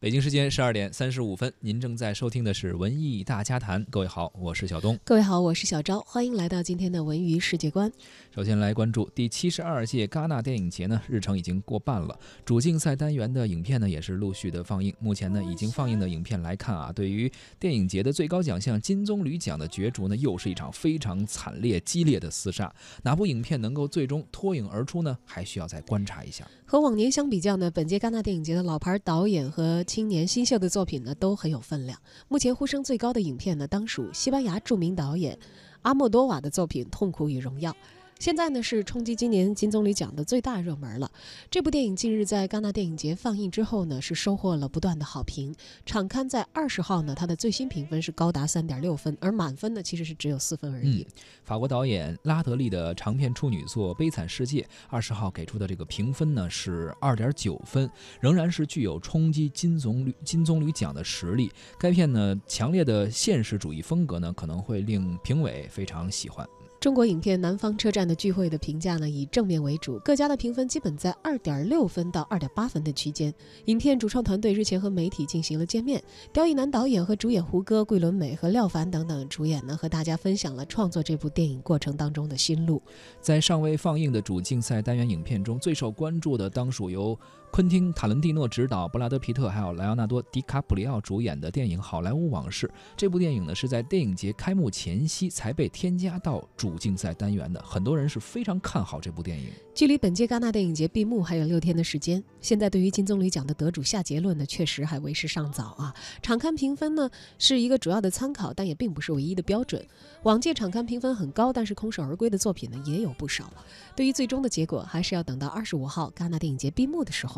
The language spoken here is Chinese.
北京时间十二点三十五分，您正在收听的是《文艺大家谈》。各位好，我是小东。各位好，我是小昭。欢迎来到今天的文娱世界观。首先来关注第七十二届戛纳电影节呢，日程已经过半了，主竞赛单元的影片呢也是陆续的放映。目前呢，已经放映的影片来看啊，对于电影节的最高奖项金棕榈奖的角逐呢，又是一场非常惨烈激烈的厮杀。哪部影片能够最终脱颖而出呢？还需要再观察一下。和往年相比较呢，本届戛纳电影节的老牌导演和青年新秀的作品呢都很有分量。目前呼声最高的影片呢，当属西班牙著名导演阿莫多瓦的作品《痛苦与荣耀》。现在呢是冲击今年金棕榈奖的最大热门了。这部电影近日在戛纳电影节放映之后呢，是收获了不断的好评。场刊在二十号呢，它的最新评分是高达三点六分，而满分呢其实是只有四分而已。法国导演拉德利的长片处女作《悲惨世界》二十号给出的这个评分呢是二点九分，仍然是具有冲击金棕榈金棕榈奖的实力。该片呢强烈的现实主义风格呢可能会令评委非常喜欢。中国影片《南方车站的聚会》的评价呢，以正面为主，各家的评分基本在二点六分到二点八分的区间。影片主创团队日前和媒体进行了见面，刁亦男导演和主演胡歌、桂纶镁和廖凡等等主演呢，和大家分享了创作这部电影过程当中的心路。在尚未放映的主竞赛单元影片中，最受关注的当属由昆汀·塔伦蒂诺执导、布拉德·皮特还有莱昂纳多·迪卡普里奥主演的电影《好莱坞往事》。这部电影呢，是在电影节开幕前夕才被添加到主。竞赛单元的很多人是非常看好这部电影。距离本届戛纳电影节闭幕还有六天的时间，现在对于金棕榈奖的得主下结论呢，确实还为时尚早啊。场刊评分呢是一个主要的参考，但也并不是唯一的标准。往届场刊评分很高，但是空手而归的作品呢也有不少。对于最终的结果，还是要等到二十五号戛纳电影节闭幕的时候